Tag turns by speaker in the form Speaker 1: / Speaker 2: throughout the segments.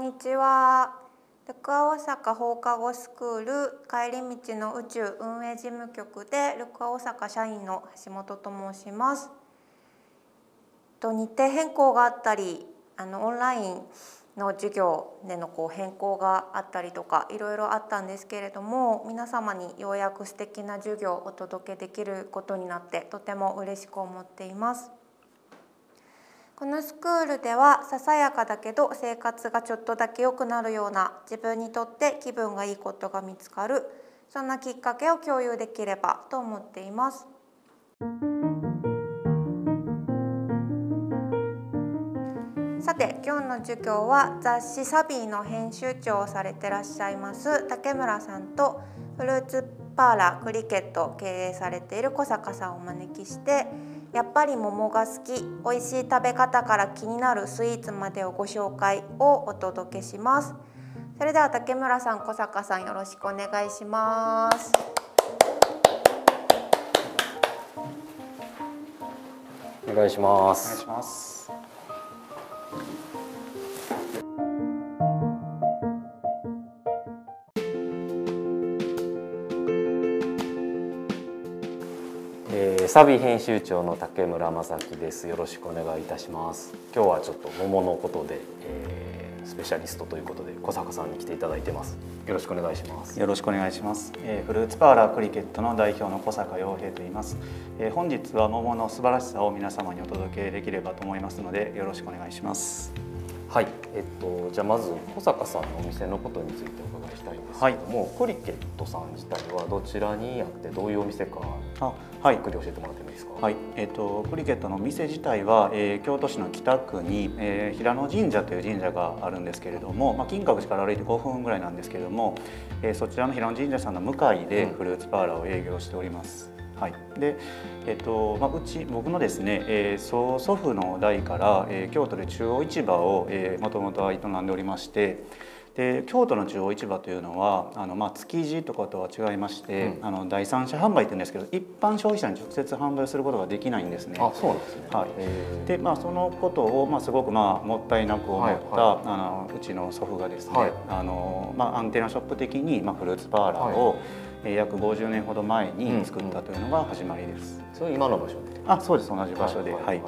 Speaker 1: にちはルクア大阪放課後スクール帰り道の宇宙運営事務局でルクア大阪社員の橋本と申しますと日程変更があったりあのオンラインの授業でのこう変更があったりとかいろいろあったんですけれども皆様にようやく素敵な授業をお届けできることになってとても嬉しく思っています。このスクールではささやかだけど生活がちょっとだけ良くなるような自分にとって気分がいいことが見つかるそんなきっかけを共有できればと思っています。さて今日の授業は雑誌「サビー」の編集長をされてらっしゃいます竹村さんとフルーツパーラークリケットを経営されている小坂さんをお招きしてやっぱり桃が好き美味しい食べ方から気になるスイーツまでをご紹介をお届けします。それでは竹村さん小坂さんよろしくお願いします。
Speaker 2: お願いしますサビ編集長の竹村正樹です。よろしくお願いいたします。今日はちょっと桃のことで、えー、スペシャリストということで小坂さんに来ていただいてます。よろしくお願いします。
Speaker 3: よろしくお願いします、えー、フルーツパーラークリケットの代表の小坂洋平と言います、えー、本日は桃の素晴らしさを皆様にお届けできればと思いますのでよろしくお願いします。
Speaker 2: はい、えっと、じゃあまず小坂さんのお店のことについてお伺いしたいんですけども、はい、クリケットさん自体はどちらにあってどういうお店かあはい、ゆっくり教えてもらってもいいですか？
Speaker 3: はい、えっ、ー、とクリケットの店自体は、えー、京都市の北区に、えー、平野神社という神社があるんですけれども、まあ金閣寺から歩いて5分ぐらいなんですけれども、えー、そちらの平野神社さんの向かいでフルーツパーラーを営業しております。うんはい、で、えっとまあ、うち僕のですね、えー、曽祖父の代から、えー、京都で中央市場をもともとは営んでおりましてで京都の中央市場というのはあの、まあ、築地とかとは違いまして、うん、あの第三者販売って言うんですけど一般消費者に直接販売することができないんですね。
Speaker 2: あそうなんですね、
Speaker 3: はい、で、まあ、そのことを、まあ、すごく、まあ、もったいなく思った、はいはい、あのうちの祖父がですね、はい、あのまあ、アンテナショップ的に、まあ、フルーツパーラーを、はい約50年ほど前に作ったというのが始まりです。
Speaker 2: それ今の場所
Speaker 3: あ、そうです。同じ場所で、はい、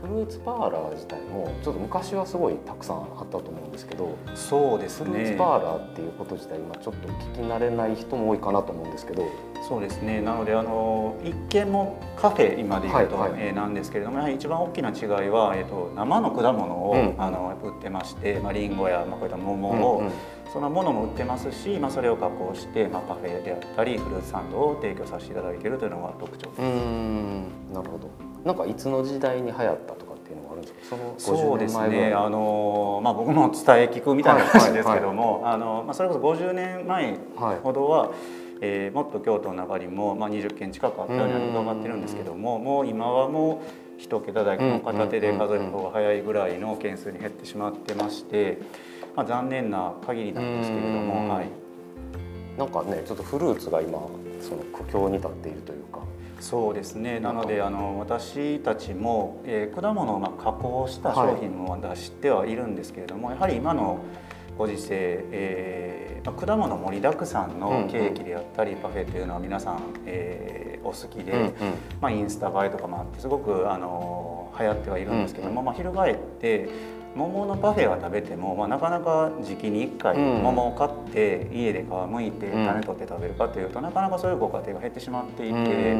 Speaker 2: フルーツパーラー自体もちょっと昔はすごいたくさんあったと思うんですけど
Speaker 3: そうですね。
Speaker 2: フルーツパーラーっていうこと自体今ちょっと聞き慣れない人も多いかなと思うんですけど。
Speaker 3: そうですね。なのであの一見もカフェ今で言うと、はいはい、えー、なんですけれどもやはり一番大きな違いは、えーと、生の果物を、うん、あの売ってまして、まあ、リンゴや、まあ、こういった桃を、うんうん。そのものも売ってますし、まあ、それを加工して、まあ、パフェであったりフルーツサンドを提供させていただいているというのが特徴です。
Speaker 2: なるほどなんかいつの時代に流行ったとっていうのがあるんですか？
Speaker 3: そのそうですね。あの、まあ、僕も伝え聞くみたいな感じですけども、あのまあ、それこそ50年前ほどは、はい、えー、もっと京都の中にも、まあ、20件近くあったように伺ってるんですけどももう今はもう一桁台の片手で数える方が早いぐらいの件数に減ってしまってまして、まあ、残念な限りなんですけれども、はい、
Speaker 2: なんかねちょっとフルーツが今その苦境に立っているというか。
Speaker 3: そうですね。なのであの私たちも、えー、果物をまあ加工した商品も出してはいるんですけれども、はい、やはり今のご時世、えーまあ、果物盛りだくさんのケーキであったり、パフェというのは皆さん、えー、お好きで、うんうん、まあ、インスタ映えとかもあってすごくあの流行ってはいるんですけども、うんうん、まあ、翻って桃のパフェは食べても、まあ、なかなか時期に1回桃を買って家で皮むいて種取って食べるかというと、なかなかそういうご家庭が減ってしまっていて、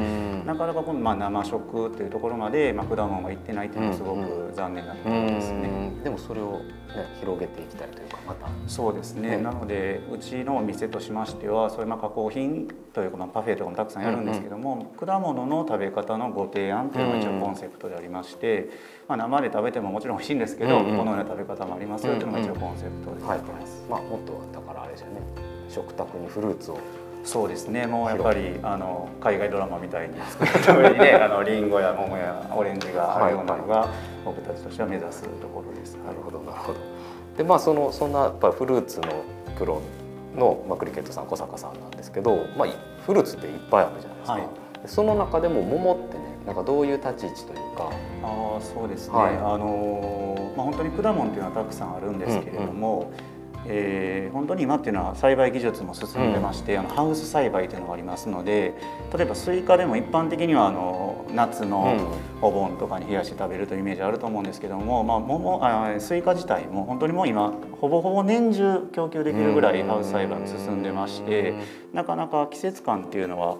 Speaker 3: なかなかこのまあ生食というところまで、まあ、果物がいってないというのはすごく残念なところですね。
Speaker 2: でもそれを、ね、広げていきたいというかまた。
Speaker 3: そうですね、なのでうちのお店としましてはそういうまあ加工品というか、まあ、パフェとかもたくさんやるんですけども、果物の食べ方のご提案というのが一応コンセプトでありまして。まあ、生で食べてももちろん美味しいんですけど、このような食べ方もありますよというのが一応コンセプトで
Speaker 2: はいまあ、もっとだからあれですよね。食卓にフルーツを
Speaker 3: そうですね。もうやっぱりあの海外ドラマみたいに作った上にね あのリンゴや桃やオレンジがあるようなのが僕たちとしては目指すところです。
Speaker 2: なるほどなるほど。でまあそのそんなやっぱフルーツのプロの、まあ、クリケットさん小坂さんなんですけど、まあ、フルーツっていっぱいあるじゃないですか、はい、その中でも桃ってねなんかどういう立ち位置というか。
Speaker 3: あそうですね、
Speaker 2: はい。
Speaker 3: あのまあ、本当に果物っていうのはたくさんあるんですけれども、えー本当に今っていうのは栽培技術も進んでまして、あのハウス栽培というのがありますので例えばスイカでも一般的にはあの夏のお盆とかに冷やして食べるというイメージあると思うんですけども、まあ、桃あスイカ自体も本当にもう今ほぼほぼ年中供給できるぐらいハウス栽培が進んでましてなかなか季節感っていうのは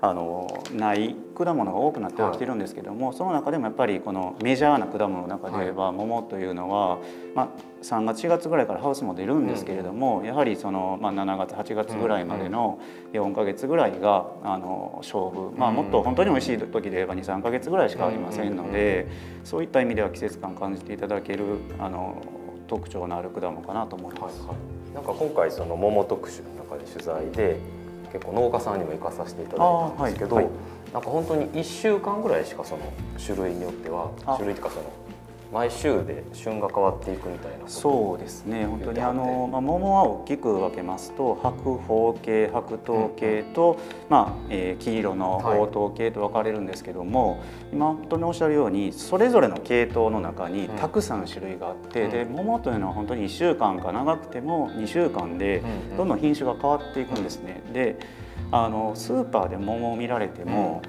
Speaker 3: あのない果物が多くなってはきてるんですけども、その中でもやっぱりこのメジャーな果物の中で言えば、桃というのは、まあ、3月4月ぐらいからハウスも出るんですけれども、やはりその、まあ、7月8月ぐらいまでの4か月ぐらいがあの勝負、まあ、もっと本当に美味しい時で言えば23か月ぐらいしかありませんので、そういった意味では季節感感じていただけるあの特徴のある果物かなと思います。
Speaker 2: なんか今回その桃特集の中で取材で結構農家さんにも行かさせていただいたんですけど、
Speaker 3: はいはい。
Speaker 2: なんか本当に1週間ぐらいしかその種類によっては
Speaker 3: あ。
Speaker 2: 種類っていうかその毎週で旬が変わっていくみたいな
Speaker 3: そうですね。本当にあの、まあ、桃は大きく分けますと白鳳系白桃系と、まあえー黄色の
Speaker 2: はい。
Speaker 3: 黄桃系と分かれるんですけども、今本当におっしゃるようにそれぞれの系統の中に
Speaker 2: うん。
Speaker 3: たくさん種類があって、
Speaker 2: うん。
Speaker 3: で桃というのは本当に1週間か長くても2週間で
Speaker 2: うんうん。
Speaker 3: どんどん品種が変わっていくんですね。であのスーパーで桃を見られても、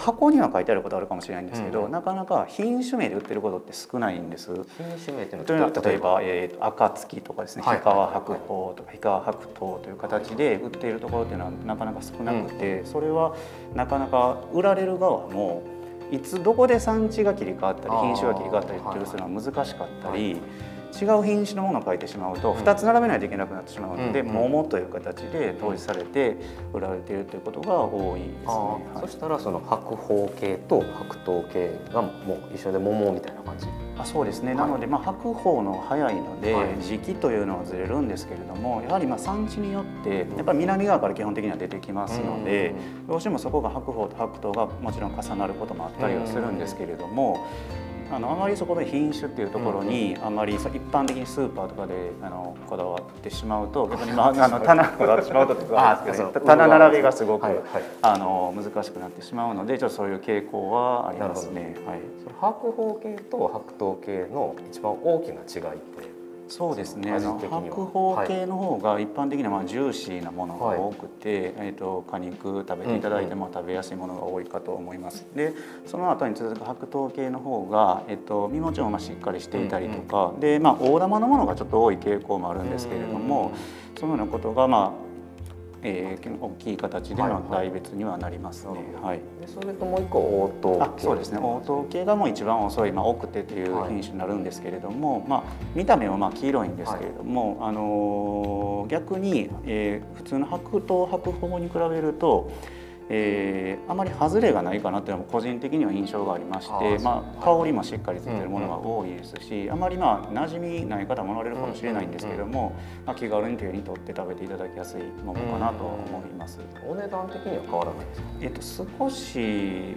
Speaker 3: 箱には書いてあることあるかもしれないんですけど、
Speaker 2: うん
Speaker 3: なかなか品種名で売ってることって少ないんです。
Speaker 2: 品種名っていう
Speaker 3: というのは例えば、えーと暁とかですね
Speaker 2: はい
Speaker 3: 氷川白鳳とか氷川白桃という形で売っているところっていうのはなかなか少なくて、それはなかなか売られる側もいつどこで産地が切り替わったり品種が切り替わったりっていうするのは難しかったり、
Speaker 2: はい
Speaker 3: 違う品種のものを書いてしまうと
Speaker 2: うん。
Speaker 3: 2つ並べないといけなくなってしまうので、
Speaker 2: うんうん。
Speaker 3: 桃という形で統一されて売られているということが多いですね。はい。
Speaker 2: そしたらその白鳳系と白桃系がもう一緒で桃みたいな感じ？
Speaker 3: あそうですね、
Speaker 2: はい。
Speaker 3: なので、まあ、白鳳の早いので、
Speaker 2: はい。
Speaker 3: 時期というのはずれるんですけれどもやはりまあ産地によってやっぱり南側から基本的には出てきますので、どうしてもそこが白鳳と白桃がもちろん重なることもあったりはするんですけれども。あのあまりそこで品種っていうところにあまりそ一般的にスーパーとかであのこだわってしまうと 逆に、まあ、あの棚こだわってしまうとってことなんですけど 棚並びがすごく、あの難しくなってしまうのでちょっとそういう傾向はありますね。はい。
Speaker 2: その白鳳系と白桃系の一番大きな違いって
Speaker 3: そうですね。白鳳系の方が一般的にはまあジューシーなものが多くて、えっ、と果肉食べていただいても食べやすいものが多いかと思います。で、その後に続く白桃系の方がえっ、と身もちろんまあしっかりしていたりとか、でまあ大玉のものがちょっと多い傾向もあるんですけれども、そのようなことがまあ。えー、大きい形での大別にはなりますね。はい。
Speaker 2: でそれともう一個応答
Speaker 3: あそうですね。応答系がもう一番遅い、まあ、奥手という品種になるんですけれども、まあ、見た目はまあ黄色いんですけれども、あのー逆に、えー普通の白桃白鳳に比べると、えーあまり外れがないかなというのも個人的には印象がありましてまあ、香りもしっかりついてるものが多いですし、あまりまあ馴染みない方もおられるかもしれないんですけれども、まあ、気軽に手に取って食べていただきやすいものかなと思います。
Speaker 2: お値段的には変わらないですか？
Speaker 3: えっと、少し、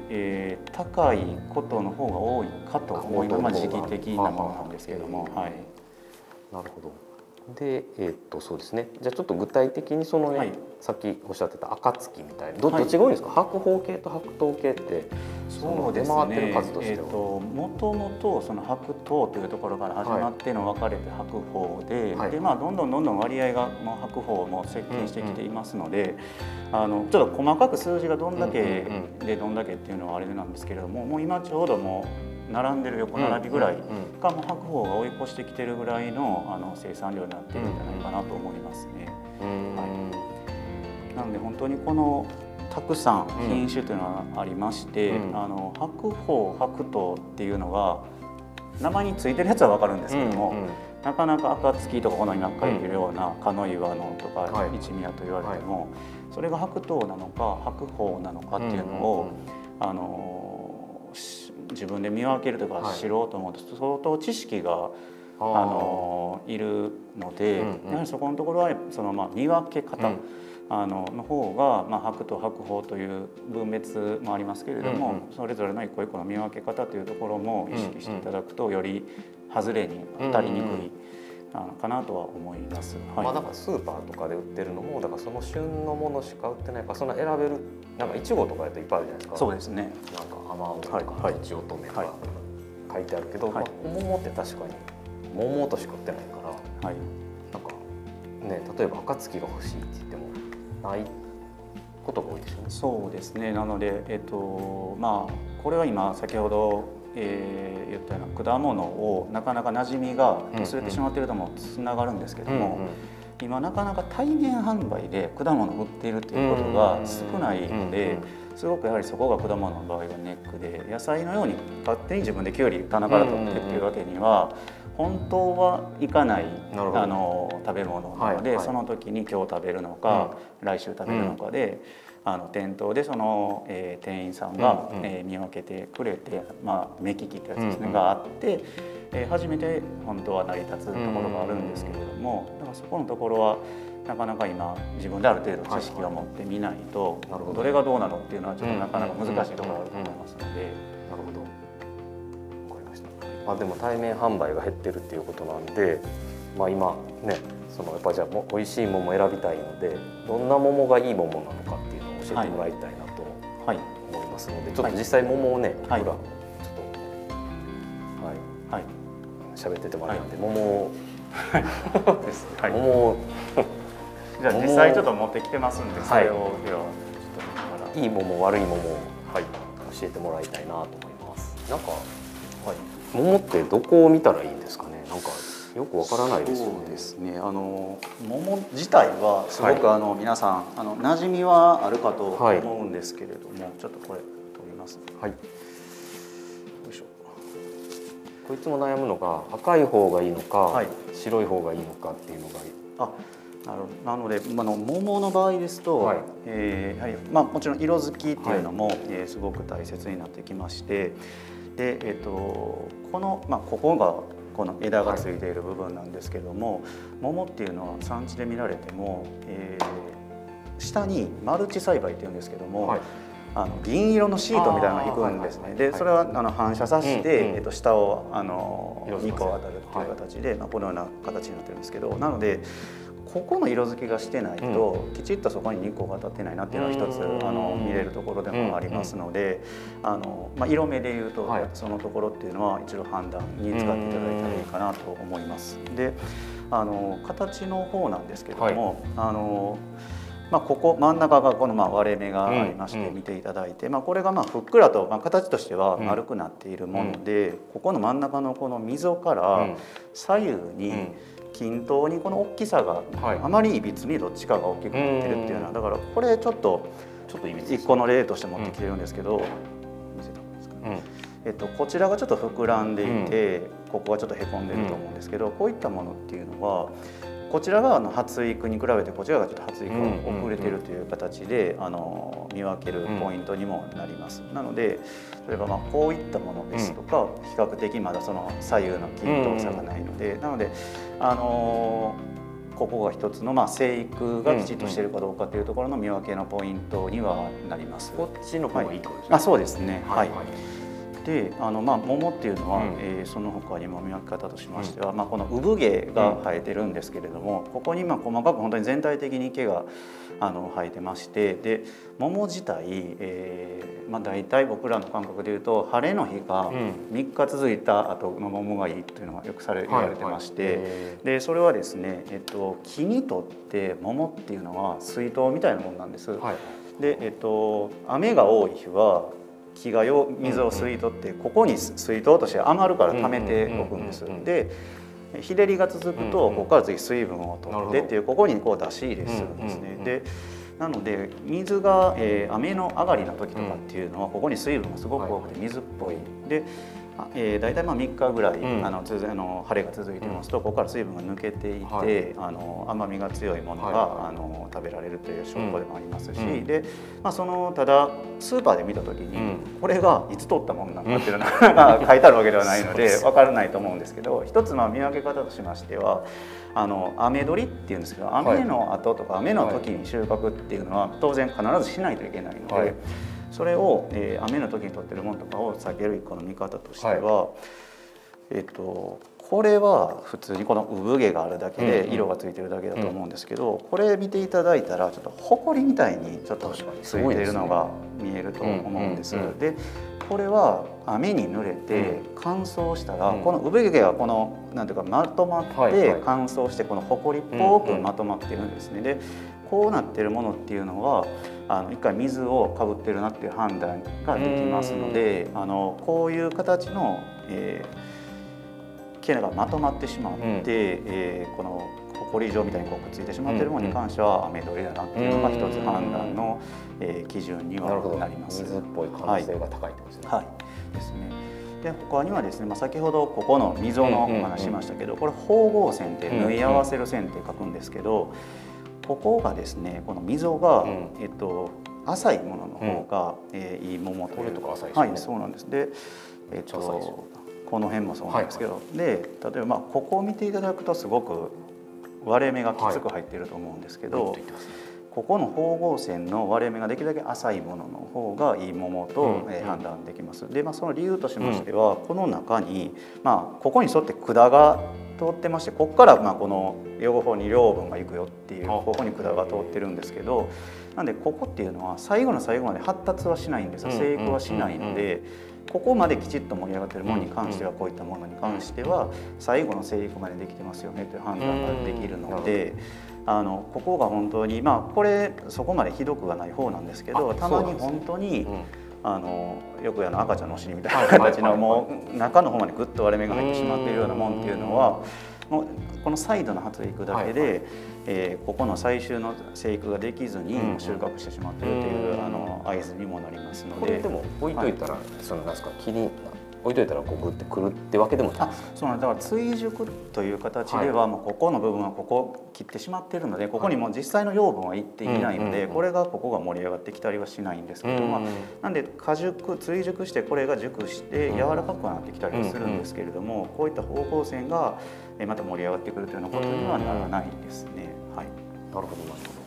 Speaker 3: えー高いことの方が多いかと思います、まあ、時期的なものなんですけども、はい、
Speaker 2: なるほどでえーっとそうですね。じゃあちょっと具体的にそのね、
Speaker 3: はい。
Speaker 2: さっきおっしゃってた暁みたいなど
Speaker 3: はい。
Speaker 2: どっちが多いんですか、白鳳系と白桃系って
Speaker 3: そうです
Speaker 2: 出回ってる
Speaker 3: ね
Speaker 2: 数としては。
Speaker 3: えっともともとその白桃というところから始まっての分かれて白鳳で,、
Speaker 2: はい。
Speaker 3: でまあ、どんどんどんどん割合がもう白鳳も接近してきていますので、あのちょっと細かく数字がどんだけ
Speaker 2: うんうん。
Speaker 3: でどんだけっていうのはあれなんですけれどももう今ちょうどもう並んでる横並びぐらいがもう白鳳が追い越してきてるぐらいのあの生産量になっているんじゃないかなと思いますね。
Speaker 2: うん。
Speaker 3: はい。なので本当にこのたくさん品種というのはありまして、
Speaker 2: うん。
Speaker 3: あの白鳳白桃っていうのは名前についてるやつは分かるんですけども、
Speaker 2: うんうん。
Speaker 3: なかなか暁とかこの今書いてるような鹿の岩のとか
Speaker 2: はい。
Speaker 3: 一宮と言われても、それが白桃なのか白鳳なのかっていうのを、あのし自分で見分けるとか
Speaker 2: はい。
Speaker 3: 知ろうと思うと相当知識が
Speaker 2: あ
Speaker 3: のいるので、やはりそこのところはそのまあ見分け方、
Speaker 2: うん。
Speaker 3: あのの方が、まあ、白と白鳳という分別もありますけれども、
Speaker 2: うんうん
Speaker 3: それぞれの一個一個の見分け方というところも意識していただくと、より外れに当たりにくい、
Speaker 2: うんうん
Speaker 3: あのかなとは思います。はい。
Speaker 2: まあなんかスーパーとかで売ってるのもだからその旬のものしか売ってないからそんな選べるなんかいちごとかやといっぱいあるじゃないですか。
Speaker 3: そうですね。
Speaker 2: なんか甘々とか、
Speaker 3: はいはい
Speaker 2: とちおとめとか、
Speaker 3: はい。
Speaker 2: 書いてあるけど、
Speaker 3: はい。
Speaker 2: まあ、桃って確かに桃としか売ってないから
Speaker 3: はい。
Speaker 2: なんかね例えば暁が欲しいって言ってもないことが多いでしょうね。
Speaker 3: そうですね。なので、えっとまあ、これは今先ほど、えー言ったような果物をなかなか馴染みが
Speaker 2: うん
Speaker 3: 薄れてしまっているともつながるんですけども、
Speaker 2: うん
Speaker 3: 今なかなか対面販売で果物を売っているということが少ないので、すごくやはりそこが果物の場合はネックで野菜のように勝手に自分できゅうり棚から取ってっていうわけには本当はいかないあの食べ物なので、
Speaker 2: はいはい。
Speaker 3: その時に今日食べるのか、来週食べるのかで、あの店頭でその、えー店員さんが、
Speaker 2: うんうん。
Speaker 3: えー見分けてくれて、まあ、目利きってやつですね、
Speaker 2: うんうん。
Speaker 3: があって、えー初めて本当は成り立つところがあるんですけれども、だからそこのところはなかなか今自分である程度知識を持ってみないと、
Speaker 2: なるほど。
Speaker 3: どれがどうなのっていうのはちょっとなかなか難しいところがあると思いますので、
Speaker 2: なるほど。わかりました。まあでも対面販売が減ってるっていうことなんで、まあ今ね、そのやっぱじゃあも美味しい桃を選びたいので、どんな桃がいい桃なのかってえてもらいたいなと
Speaker 3: はい。
Speaker 2: 思いますので、ちょっと実際桃をね、僕ら
Speaker 3: はい
Speaker 2: ちょっとはい。
Speaker 3: はい。
Speaker 2: 喋っててもらうんで、桃を。
Speaker 3: はい。
Speaker 2: 桃を。
Speaker 3: じゃあ実際ちょっと持ってきてますんでそれをではちょっと見ながら
Speaker 2: いい桃悪い桃をはい。教えてもらいたいなと思います。なんかはい。桃ってどこを見たらいいんですかね？なんかよくわからないですよね。
Speaker 3: ですね。あの桃自体はすごく、
Speaker 2: はい
Speaker 3: あの皆さんあの馴染みはあるかと思
Speaker 2: はい
Speaker 3: うんですけれども、ちょっとこれ取ります、ね。
Speaker 2: はい。
Speaker 3: よいしょ。
Speaker 2: こいつも悩むのが赤い方がいいのか、
Speaker 3: はい
Speaker 2: 白い方がいいのかっていうのが
Speaker 3: あ、なるほど。なので、まああの桃の場合ですと、
Speaker 2: はい
Speaker 3: えーやはりまあもちろん色づきっていうのも、えーすごく大切になってきまして、でえっ、とこのまあここがこの枝がついている部分なんですけども、桃っていうのは産地で見られても、えー下にマルチ栽培っていうんですけども、
Speaker 2: はい。
Speaker 3: あの銀色のシートみたいなのが引くんですね。
Speaker 2: はい。はいはい。
Speaker 3: でそれはあの反射させて、
Speaker 2: うんうん。
Speaker 3: えっと下をあの
Speaker 2: 色づかせ
Speaker 3: 2個当たるっていう形で、まあこのような形になってるんですけど、なので。ここの色づきがしてないと、きちっとそこに日光が当たってないなっていうのは一つ
Speaker 2: うん。
Speaker 3: あの見れるところでもありますので、あのまあ、色目でいうと、
Speaker 2: はい。
Speaker 3: そのところっていうのは一度判断に使っていただいたらいいかなと思います。であの形の方なんですけども、あのまあ、ここ真ん中がこのまあ割れ目がありまして見ていただいて、まあ、これがまあふっくらと、まあ、形としては
Speaker 2: うん。
Speaker 3: 丸くなっているもので、ここの真ん中のこの溝から
Speaker 2: うん。
Speaker 3: 左右
Speaker 2: う
Speaker 3: に
Speaker 2: ん
Speaker 3: 均等にこの大きさが
Speaker 2: はい。
Speaker 3: あまりいびつにどっちかが大きくなってるっていうのはだからこれちょっと
Speaker 2: ちょっといびつです
Speaker 3: 一個の例として持ってきてるんですけど、見せた方がいいですかね
Speaker 2: うん。
Speaker 3: えっと、こちらがちょっと膨らんでいて、ここがちょっとへこんでると思うんですけど、こういったものっていうのはこちらがあの発育に比べてこちらがちょっと発育が遅れてるという形で、あの見分けるポイントにもなります。なので例えばまあこういったものですとか、比較的まだその左右の均等さがないので、なのであのここが一つのまあ生育がきちっとしているかどうかというところの見分けのポイントにはなります。
Speaker 2: こっちの方がいいとですね。
Speaker 3: あそうですね。はい。
Speaker 2: はい
Speaker 3: であのまあ桃っていうのは、
Speaker 2: うん。
Speaker 3: えーその他にも見分け方としましては、まあ、この産毛が生えてるんですけれども、ここにまあ細かく本当に全体的に毛があの生えてましてで桃自体、えーまあ、大体僕らの感覚でいうと晴れの日が
Speaker 2: うん。
Speaker 3: 3日続いた後の桃がいいというのがよくされ言われてまして。
Speaker 2: へ
Speaker 3: でそれはですね、えっと、木にとって桃っていうのは水筒みたいなものなんです。
Speaker 2: ーはい。
Speaker 3: で、えっと、雨が多い日は木がよ水を吸い取って、ここに水筒として余るから溜めておくんです。で日照りが続くと、ここから次水分を取ってっていうここにこう出し入れするんですね。でなので水が、えー雨の上がりの時とかっていうのはここに水分がすごく多くて水っぽい。であえー、大体まあ3日ぐらい、
Speaker 2: うん。
Speaker 3: あのつづあの晴れが続いてます。と、ここから水分が抜けていて、
Speaker 2: はい。
Speaker 3: あの甘みが強いものが、
Speaker 2: はい。はい
Speaker 3: あの食べられるという証拠でもありますし、
Speaker 2: うん。
Speaker 3: で、まあ、そのただスーパーで見た時に、
Speaker 2: うん。
Speaker 3: これがいつ取ったものなのかっていうのが 書いてあるわけではないので 分からないと思うんですけど一つまあ見分け方としましてはあの雨取りっていうんですけど雨の後とか雨の時に収穫っていうのは当然必ずしないといけないので。
Speaker 2: はい
Speaker 3: それを、えー雨の時に取ってるものとかを避ける一個の見方としては、えっとこれは普通にこの産毛があるだけ
Speaker 2: うんうん。
Speaker 3: で色がついてるだけだと思うんですけど、これ見ていただいたらちょっとほこりみたいにちょっとついているのが見えると思うんです。
Speaker 2: うんうんうん。
Speaker 3: でこれは雨に濡れて乾燥したら、
Speaker 2: うん。
Speaker 3: この産毛がこのなんていうかまとまっ
Speaker 2: はいはい。
Speaker 3: て乾燥してこのほこりっぽくまとまってるんですね。でこうなってるものっていうのはあの一回水をかぶってるなっていう判断ができますのであのこういう形の、えー毛がまとまってしまって、
Speaker 2: うん。
Speaker 3: えーこのほこり状みたいにこうくっついてしまっているものに関しては雨どりだなっていうのが一つ判断の、えー基準にはなります。
Speaker 2: 水っぽい可能性が高いってことですね、
Speaker 3: はい、ですね。で他にはですね、まあ、先ほどここの溝のお話しましたけど、これ縫合線って縫い合わせる線って書くんですけど、ここがですねこの溝が、
Speaker 2: うん。
Speaker 3: えっと浅いものの方が、えーいいももという。
Speaker 2: とか浅いですよね。
Speaker 3: はいそうなんです。で、えっとこの辺もそうなんですけど、で例えばまあここを見ていただくとすごく割れ目がきつく入っていると思うんですけど、
Speaker 2: グッとい
Speaker 3: ここの縫合線の割れ目ができるだけ浅いものの方がいいももと、
Speaker 2: うん。
Speaker 3: えー判断できます。で、まあ、その理由としましては、この中に、まあ、ここに沿って管が通ってましてここからまあこの養護法に養分が行くよっていう
Speaker 2: あ
Speaker 3: ここに管が通ってるんですけどなんでここっていうのは最後の最後まで発達はしないんですよ。
Speaker 2: うん
Speaker 3: 生育はしないので。ここまできちっと盛り上がってるものに関してはこういったものに関しては最後の生育までできてますよねという判断ができるのであのここが本当にまあこれそこまでひどくはない方なんですけど
Speaker 2: あ
Speaker 3: たまに本当に
Speaker 2: うん
Speaker 3: あのよくあの赤ちゃんのお尻みたい
Speaker 2: はい
Speaker 3: な形のもう中の方までぐっと割れ目が入ってしまっているようなもんっていうのはもうこのサイドの発育だけ
Speaker 2: はい
Speaker 3: で、えーここの最終の生育ができずに
Speaker 2: うん
Speaker 3: 収穫してしまっているという、
Speaker 2: うん。
Speaker 3: あの合図にもなりますので。
Speaker 2: これで。も置いといたら、そのなんですか切り置いといたらこうグッてくるってわけでもない。
Speaker 3: あそうなんだから追熟という形では、もうここの部分はここ切ってしまっているのでここにもう実際の養分はいっていないので、これがここが盛り上がってきたりはしないんですけど、まなんで果熟追熟してこれが熟して
Speaker 2: うん
Speaker 3: 柔らかくなってきたりはするんですけれども、こういった方向線がえまた盛り上がってくるというようなことにはならないですね。はい。
Speaker 2: なるほどなるほど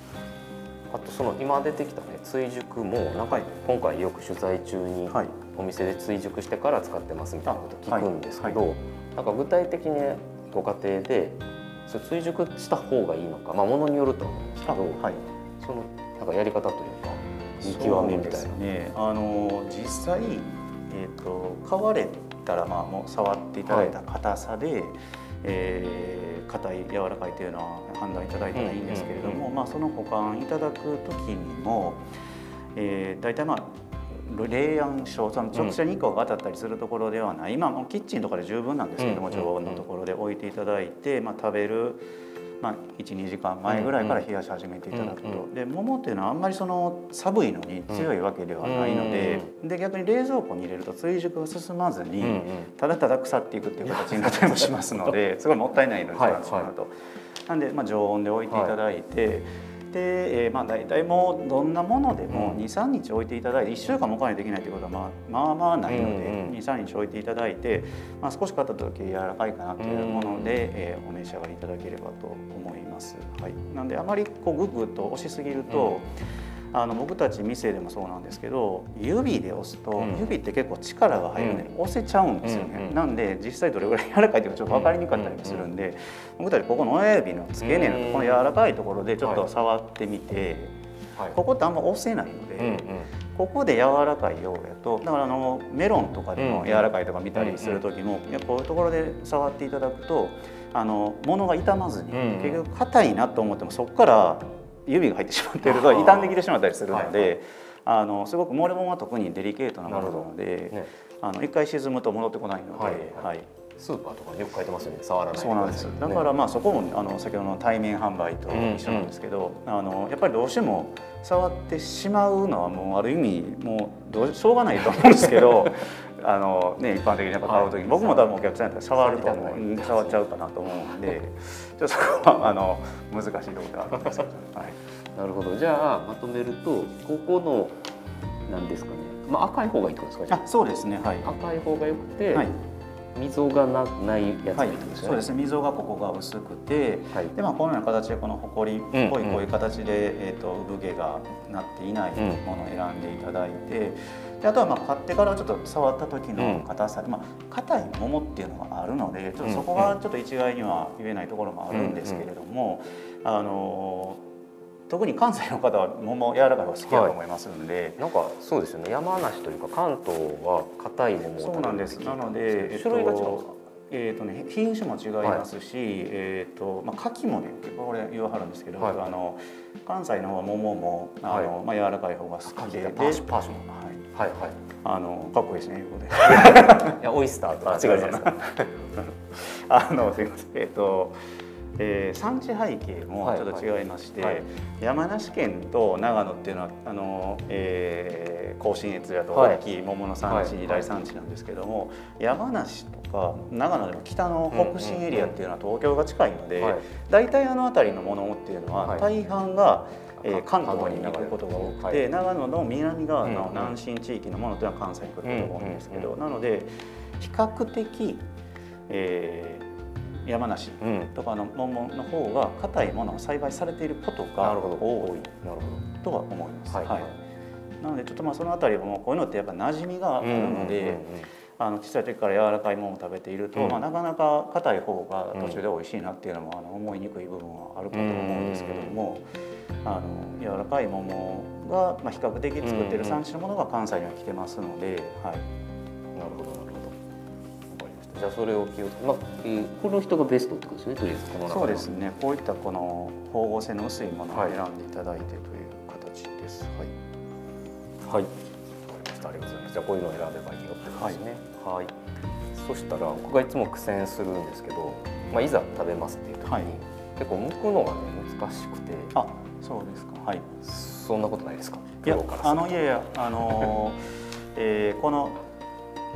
Speaker 2: あとその今出てきたね追熟もなんか
Speaker 3: はい
Speaker 2: 今回よく取材中に
Speaker 3: はい。
Speaker 2: お店で追熟してから使ってますみたいなこと聞くんですけ
Speaker 3: あ
Speaker 2: ど、なんか具体的にご家庭でそれ追熟した方がいいのかまあものによるとは思うんですけ
Speaker 3: あ
Speaker 2: ど、
Speaker 3: はい。
Speaker 2: そのなんかやり方というか見極めみたいな。
Speaker 3: ね。あの実際えっ、と買われたらまあもう触っていただいた硬さで、えー硬い柔らかいというのは判断いただいたらいいんですけれども、
Speaker 2: うん
Speaker 3: まあその保管いただく時にも、えー、大体まあ冷暗症その直射日光が当たったりするところではない、今もうキッチンとかで十分なんですけども、
Speaker 2: うん。
Speaker 3: 常温のところで置いていただいて、まあ、食べる、まあ、12時間前ぐらいから冷やし始めていただくと、
Speaker 2: うんうん。
Speaker 3: で桃っていうのはあんまりその寒いのに強いわけではないので,、で逆に冷蔵庫に入れると追熟が進まずに、
Speaker 2: うんうん。
Speaker 3: ただただ腐っていくっていう形になったりもしますので すごいもったいないので、なんで、まあ、常温で置いていただいて、で、えーまあ、大体もうどんなものでも
Speaker 2: うん。
Speaker 3: 23日置いていただいて1週間も置かないといけないということは、まあ、まあまあないので、
Speaker 2: うんうん
Speaker 3: 23日置いていただいて、まあ、少し買った時柔らかいかなというもので、えーお召し上がりいただければと思います。はい、なんであまりこうググッと押しすぎると、あの僕たち店でもそうなんですけど指で押すと、
Speaker 2: うん。
Speaker 3: 指って結構力が入るので、押せちゃうんですよね、なんで実際どれぐらい柔らかいというかちょっと分かりにくかったりもするんで、僕たちここの親指の付け根の
Speaker 2: うん
Speaker 3: この柔らかいところでちょっと触ってみて、
Speaker 2: はい。
Speaker 3: ここってあんま押せないので、ここで柔らかいようやとだからあのメロンとかでも
Speaker 2: うん
Speaker 3: 柔らかいとか見たりする時も、こういうところで触っていただくとあの物が傷まずに、結局硬いなと思ってもそこから指が入ってしまっていると傷んできてしまったりするので、
Speaker 2: はい
Speaker 3: あのすごくモレモンは特にデリケートなものなので、
Speaker 2: ね。
Speaker 3: あの一回沈むと戻ってこないので、
Speaker 2: はい
Speaker 3: はい。
Speaker 2: スーパーとかによく書いてますよね。触らないで
Speaker 3: そうなんですだからまあそこもあの先ほどの対面販売と一緒なんですけど、あのやっぱりどうしても触ってしまうのはもうある意味もうどうしょうがないと思うんですけどあの、ね、一般的にやっぱ買う時に、
Speaker 2: はい
Speaker 3: 僕も多分お客さんやったら触ると思う
Speaker 2: 触
Speaker 3: っちゃうかなと思うんでちょっとそこはあの難しいところがあるんですけど、はい、
Speaker 2: なるほど。じゃあまとめるとここのなんですかね、まあ、赤い方がいいってことですか
Speaker 3: あ。そうですね。はい、
Speaker 2: 赤い方がよくて、
Speaker 3: はい。
Speaker 2: 溝がなないやつが
Speaker 3: はい。そうですね。溝がここが薄くて
Speaker 2: はい。
Speaker 3: でまあ、このような形でこのほこりっぽい
Speaker 2: うん
Speaker 3: こういう形で、えー、と産毛がなっていない
Speaker 2: うん
Speaker 3: ものを選んでいただいてであとはまあ買ってからちょっと触った時の硬さ、まあ硬い桃っていうのがあるのでちょっとそこがちょっと一概には言えないところもあるんですけれども、あの特に関西の方は桃柔らかい方が好きだと思いますので、
Speaker 2: なんかそうですよね。山梨というか関東は硬い桃を
Speaker 3: そうなんです。なので、
Speaker 2: えっと、種類が違うんですか？
Speaker 3: えーとね、品種も違いますし、はい、えーとまあ、柿もねこれ言わはるんですけど、はい、あの関西の方は桃もあの、はい、まあ、柔らかい方が好きで
Speaker 2: パーシパーシモン
Speaker 3: はい。はいはい。あのかっこいいですね英語で。
Speaker 2: いやオイスターとか。
Speaker 3: 違うじゃないです。か あのすみません。えっ、ー、とえー、産地背景もちょっと違いまして、はい。はい、山梨県と長野っていうのはあの、えー、甲信越やと大きい桃の産地、二大産地なんですけども、山梨とか長野でも北の北進エリアっていうのは東京が近いので、大体あの辺りのものっていうのは大半が、えー、関東に行くことが多くて、長野の南側の南進地域のものというのは関西に来ることが多いんですけど、なので比較的、えー、山梨とかの桃の方が硬いものを栽培されていることが多い。とは思います。はい、はい、なのでちょっとまあその辺りはもうこういうのってやっぱ馴染みがあるので。あの小さい時から柔らかいものを食べていると、うん、まあ、なかなか硬い方が途中で美味しいなっていうのも、あの思いにくい部分はあるかと思うんですけども、あの柔らかい桃が、まあ、比較的作っている産地のものが関西には来てますので、はい、
Speaker 2: なるほどじゃあそれを気をまあ、えー、この人がベストってことですねとりあえずこの
Speaker 3: そうですね。こういったこの光合成の薄いものを選んでいただいてという形です、
Speaker 2: はい。はい。ありがとうございます。じゃあこういうのを選べばいいよってことですね。はい、はい、そしたら僕がいつも苦戦するんですけど、まあ、いざ食べますっていう時に、はい、結構剥くのがね難しくて。
Speaker 3: あそうですか。はい。
Speaker 2: そんなことないですか？
Speaker 3: いやあのいやいやあのー、えー、この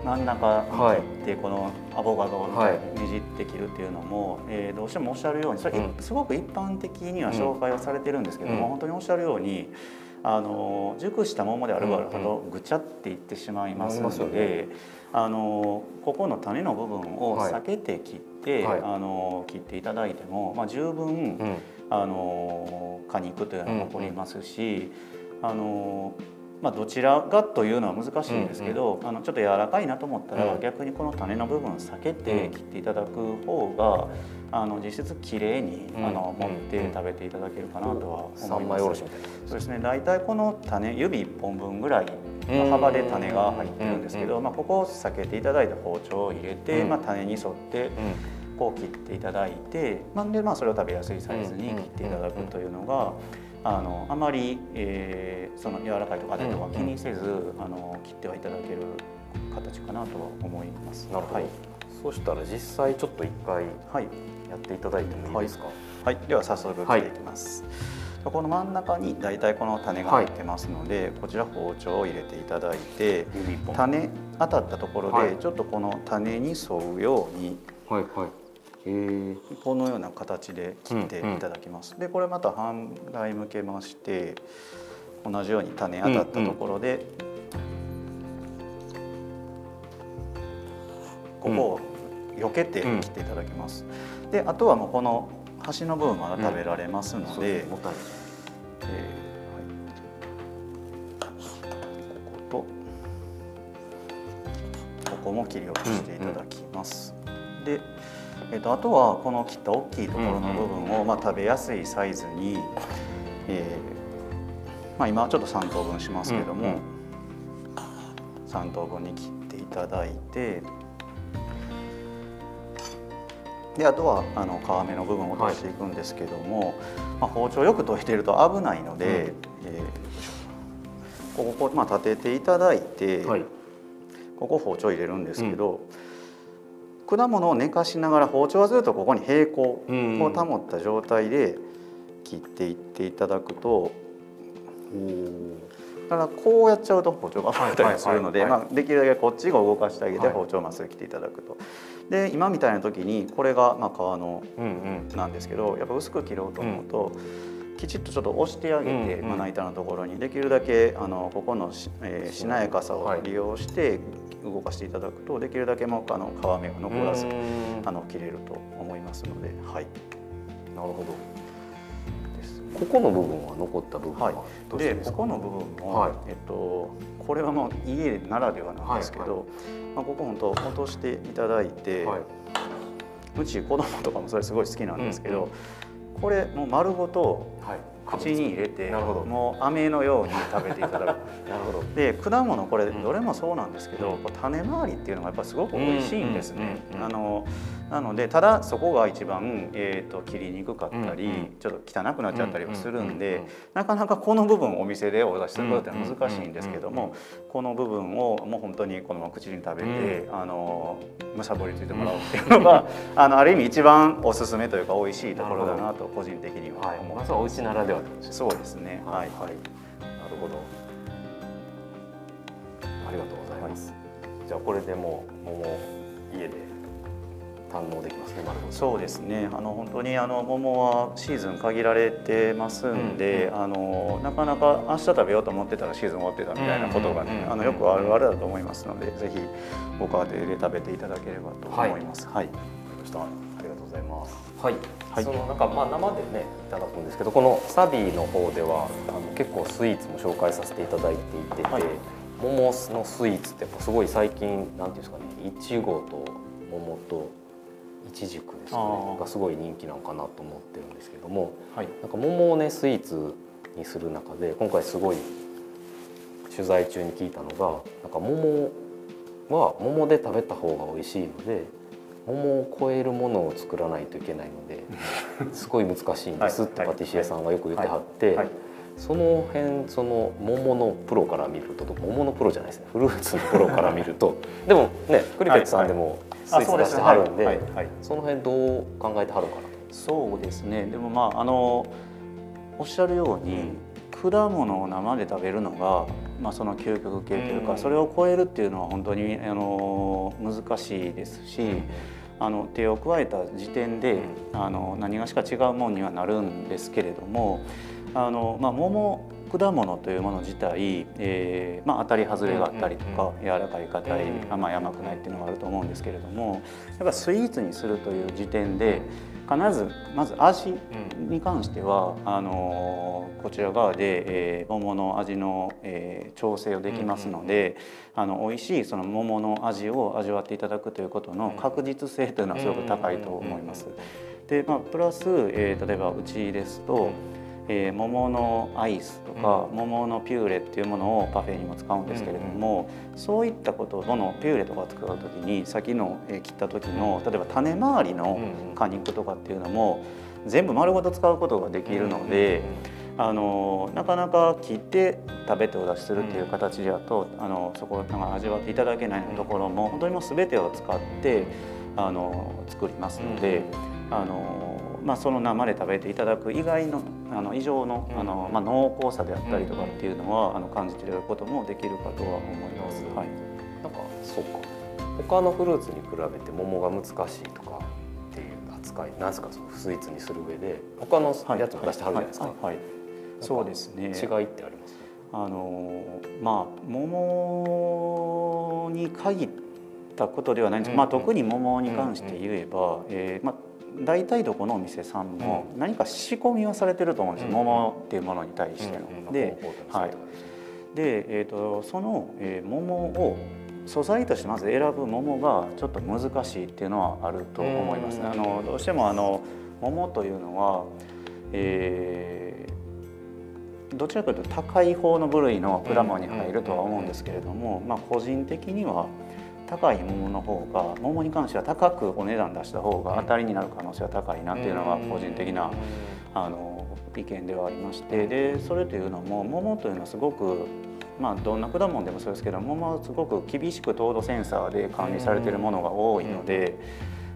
Speaker 3: 真ん中に切ってこのアボカドをねじって切るっていうのも、えー、どうしてもおっしゃるようにそれ、すごく一般的には紹介はされてるんですけども、本当におっしゃるようにあの熟した桃であるほどぐちゃっていってしまいますので、あのここの種の部分を避けて切って、はい、あの切っていただいても、まあ、十分、うん、あの果肉というのは残りますし、あのまあ、どちらがというのは難しいんですけど、うんうん、あのちょっと柔らかいなと思ったら、うん、逆にこの種の部分避けて切っていただく方が、あの実質きれいに、うん、あの持って食べていただけるかなとは思います。そうですね。大体この種指1本分ぐらいの幅で種が入ってるんですけど、まあここを避けていただいて包丁を入れて、まあ種に沿ってこう切っていただいて、なんでまあそれを食べやすいサイズに切っていただくというのが。あのあまり、えー、その柔らかいとか硬いとか気にせず、うんうん、あの切ってはいただける形かなとは思います。
Speaker 2: なるほど。はい、そうしたら実際ちょっと一回やっていただいてもいいですか？
Speaker 3: はい、はい、では早速切っていきます。はいこの真ん中に大体この種が入ってますので、はい、こちら包丁を入れていただいて種当たったところでちょっとこの種に沿うように、はいはい、このような形で切っていただきます。でこれまた反対向けまして同じように種当たったところで、ここを避けて切っていただきます。であとはもうこの端の部分まだ食べられますので、うん、えー、はい、こことここも切り落としていただきます。でえーと、あとはこの切った大きいところの部分を、まあ、食べやすいサイズに、えーまあ、今ちょっと3等分しますけども、うんうん、3等分に切っていただいてであとはあの皮目の部分を落としていくんですけども、はい、まあ、包丁よく研いでると危ないので、うん、えー、ここまあ、立てていただいて、はい、ここ包丁入れるんですけど、うん果物を寝かしながら包丁はずっとここに平行を保った状態で切っていっていただくと。だからこうやっちゃうと包丁が回ったりするのでできるだけこっちが動かしてあげて包丁をまっすぐ切っていただくと。で今みたいな時にこれがまあ皮のなんですけどやっぱ薄く切ろうと思うと。きちっとちょっと押してあげて、まな板のところに。できるだけあのここのし,、えー、しなやかさを利用して動かしていただくとできるだけもあの皮目が残らずあの切れると思いますので、はい。
Speaker 2: なるほど。ここの部分は残った部分は
Speaker 3: どうでここの部分も、はい、えっとこれはもう家ならではなんですけど、はいはい、まあここ本当落としていただいて、はい、うち子供とかもそれすごい好きなんですけど、うんうん、これもう丸ごと皮口に入れて
Speaker 2: なるほど。
Speaker 3: もう飴のように食べていただく。
Speaker 2: なるほど。
Speaker 3: で果物これ
Speaker 2: うん。
Speaker 3: どれもそうなんですけど、
Speaker 2: うん。
Speaker 3: 種周りっていうのがやっぱすごく美味しいんですね。あのなのでただそこが一番、えー、と切りにくかったり、
Speaker 2: うんうん
Speaker 3: ちょっと汚くなっちゃったりはするんで、
Speaker 2: うんうんうん
Speaker 3: なかなかこの部分をお店でお出しすることって難しいんですけども、この部分をもう本当にこのまま口に食べて、あのむしゃぶりついてもらうっていうのが、あのある意味一番おすすめというか美味しいところだなと個人的には
Speaker 2: はい。
Speaker 3: 思う
Speaker 2: まずはお家ならでは
Speaker 3: そうですね。はい、
Speaker 2: はい、なるほど。ありがとうございます。じゃあこれでもう桃家で堪能できますね丸。
Speaker 3: そうですねあの本当にあの桃はシーズン限られてますんで、
Speaker 2: うん
Speaker 3: あのなかなか明日食べようと思ってたらシーズン終わってたみたいなことがね、
Speaker 2: うん
Speaker 3: あのよくあるあるだと思いますので、ぜひご家庭で食べていただければと思います。はい、
Speaker 2: わかりました。ありがとうございます。はい。
Speaker 3: はい
Speaker 2: そのなんかまあ生でねいただくんですけど、このサビーの方ではあの結構スイーツも紹介させていただいていて、
Speaker 3: はい
Speaker 2: 桃のスイーツってやっぱすごい最近なんていうんですかね、いちごと桃といちじくですね
Speaker 3: ー。
Speaker 2: がすごい人気なのかなと思ってるんですけども。
Speaker 3: はい、
Speaker 2: なんか桃をねスイーツにする中で今回すごい取材中に聞いたのがなんか桃は桃で食べた方が美味しいので桃を超えるものを作らないといけないので すごい難しいんですって
Speaker 3: はい
Speaker 2: パティシエさんがよく言ってはってその辺その桃のプロから見ると桃のプロじゃないですね。フルーツのプロから見ると。でもねクリペットさんでもスイーツ出してはるんで
Speaker 3: はいはい。
Speaker 2: その辺どう考えてはるかな？
Speaker 3: そうですね。でもまああのおっしゃるように、果物を生で食べるのが、まあ、その究極系というか、
Speaker 2: うん。
Speaker 3: それを超えるっていうのは本当にあの難しいですし、あの手を加えた時点で、あの何がしか違うものにはなるんですけれどもあの、まあ、桃果物というもの自体、えーまあ、当たり外れがあったりとか、柔らかい硬い、
Speaker 2: うん
Speaker 3: 甘い甘くないっていうのがあると思うんですけれどもやっぱスイーツにするという時点で必ずまず味に関してはあのこちら側で、えー桃の味の、えー調整をできますので、あの美味しいその桃の味を味わっていただくということの確実性というのはすごく高いと思います。でまあ、プラス、えー例えばうちですと、えー桃のアイスとか、桃のピューレっていうものをパフェにも使うんですけれども、そういったことものピューレとかを作る時に先の、えー切った時の例えば種周りの果肉とかっていうのも全部丸ごと使うことができるので。あのなかなか切って食べてお出しするっていう形だと、あのそこをなんか味わっていただけないところも本当にもう全てを使ってあの作りますので、あのまあ、その生で食べていただく以外のあの以上のあの、まあ、濃厚さであったりとかっていうのは、あの感じていただくこともできるかとは思います。はい。
Speaker 2: なんかそうか。他のフルーツに比べて桃が難しいとかっていう扱いなんですか？そのスイーツにする上で。他のやつも出してはるじゃないですか、
Speaker 3: はい。はい。はい。そうですね。
Speaker 2: 違いってあります？
Speaker 3: あのまあ桃に限ったことではないんです。けど、まあ、特に桃に関して言えば、えーまあ、大体どこのお店さんも何か仕込みはされてると思うんですよ、桃っていうものに対しての。で,、はい、でえー、とその、えー桃を素材としてまず選ぶ桃がちょっと難しいっていうのはあると思いますね。あのどうしてもあの桃というのは、えーどちらかというと高い方の部類の果物に入るとは思うんですけれども、まあ、個人的には高い桃の方が桃に関しては高くお値段出した方が当たりになる可能性は高いなっていうのが個人的なあの意見ではありまして。でそれというのも桃というのはすごくまあどんな果物でもそうですけど桃はすごく厳しく糖度センサーで管理されているものが多いので。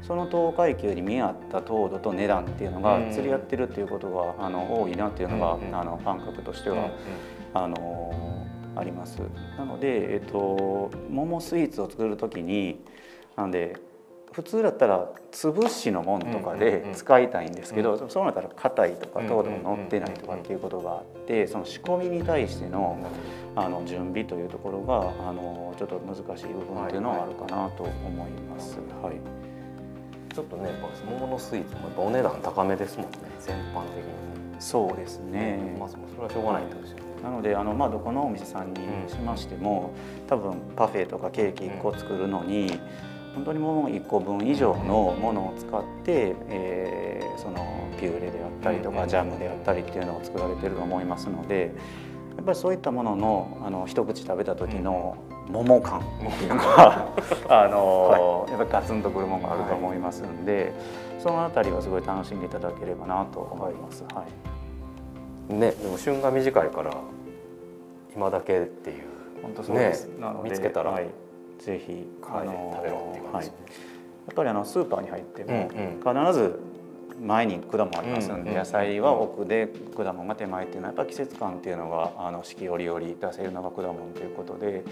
Speaker 3: その等階級に見合った糖度と値段っていうのが釣り合ってるっていうことがあの多いなっていうのがあの感覚としてはあのあります。なので、えっと、桃スイーツを作る時になんで普通だったら潰しのもんとかで使いたいんですけど、そうなったら硬いとか糖度が乗ってないとかっていうことがあってその仕込みに対してのあの準備というところがあのちょっと難しい部分っていうのはあるかなと思います。はい
Speaker 2: ちょっとねやっぱ桃のスイーツもお値段高めですもんね全般的に
Speaker 3: そうですね。
Speaker 2: まあそれはしょうがないってことですよね
Speaker 3: なのであの、まあ、どこのお店さんにしましても、多分パフェとかケーキ1個作るのに、本当にもう1個分以上のものを使って、えーそのピューレであったりとかジャムであったりっていうのを作られてると思いますのでやっぱりそういったもののあの一口食べた時の桃感っていうのは あの、やっぱりガツンとくるものがあると思いますんで、そのあたりはすごい楽しんでいただければなと思います。はい。
Speaker 2: ねでも旬が短いから今だけっていう
Speaker 3: 本当そうです、
Speaker 2: ね
Speaker 3: なので
Speaker 2: 見つけたら
Speaker 3: はい、ぜひ
Speaker 2: 買え食べろっていう感じ。
Speaker 3: はい、やっぱりあのスーパーに入っても
Speaker 2: うん
Speaker 3: 必ず前に果物ありますんで、
Speaker 2: うんうん。
Speaker 3: 野菜は奥で果物が手前っていうのはやっぱり季節感っていうのがあの四季折々出せるのが果物ということで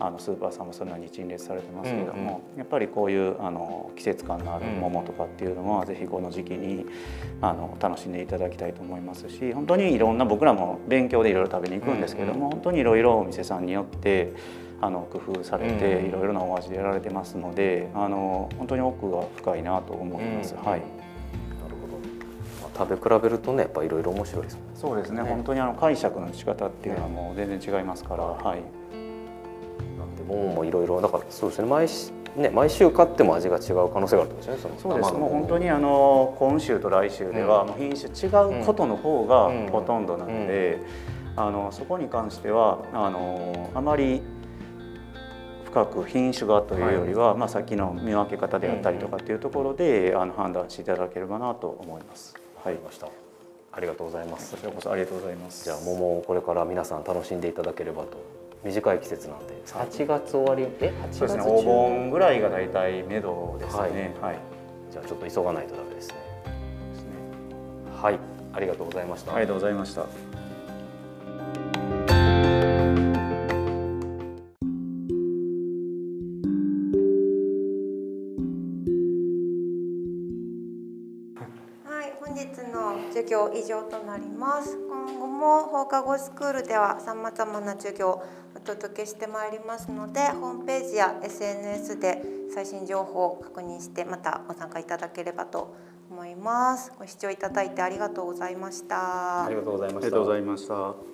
Speaker 3: あのスーパーさんもそんなに陳列されてますけれども、やっぱりこういうあの季節感のある桃とかっていうのは、ぜひこの時期にあの楽しんでいただきたいと思いますし本当にいろんな僕らも勉強でいろいろ食べに行くんですけども、
Speaker 2: うんうん。
Speaker 3: 本当にいろいろお店さんによってあの工夫されて
Speaker 2: うん
Speaker 3: いろいろなお味でやられてますのであの本当に奥が深いなと思います。
Speaker 2: うん
Speaker 3: はい。
Speaker 2: なるほど、まあ、食べ比べるとねやっぱいろいろ面白いですね。
Speaker 3: そうですね。
Speaker 2: ね。
Speaker 3: 本当にあの解釈の仕方っていうのはもう全然違いますから、はい、
Speaker 2: なんで桃もいろいろだからそうですね毎しね毎週買っても味が違う可能性があるってことですねその
Speaker 3: そうです。も。う本当にあの今週と来週では品種違うことの方が
Speaker 2: うん。
Speaker 3: ほとんどなので、あのそこに関してはあのあまり深く品種がというよりは、まあ、さっきの見分け方であったりとかっていうところで、あの判断していただければなと思います。はい、
Speaker 2: ました。ありがとうございます。
Speaker 3: こちらこそありがとうございます。
Speaker 2: じゃあ桃をこれから皆さん楽しんでいただければと短い季節なんで。8月終わり？え？8月
Speaker 3: そうですね。
Speaker 2: 中？
Speaker 3: お盆ぐらいが大体目処ですね。はい。
Speaker 2: じゃあちょっと急がないとダメですね。
Speaker 3: ですね。
Speaker 2: はい。ありがとうございました、
Speaker 3: ありがとうございました。
Speaker 1: はい、本日の授業以上となります。放課後スクールでは様々な授業をお届けしてまいりますので、ホームページや SNS で最新情報を確認してまたご参加いただければと思います。ご視聴いただいてありがとうございました
Speaker 2: あり。がとうございました
Speaker 3: ありがとうございました。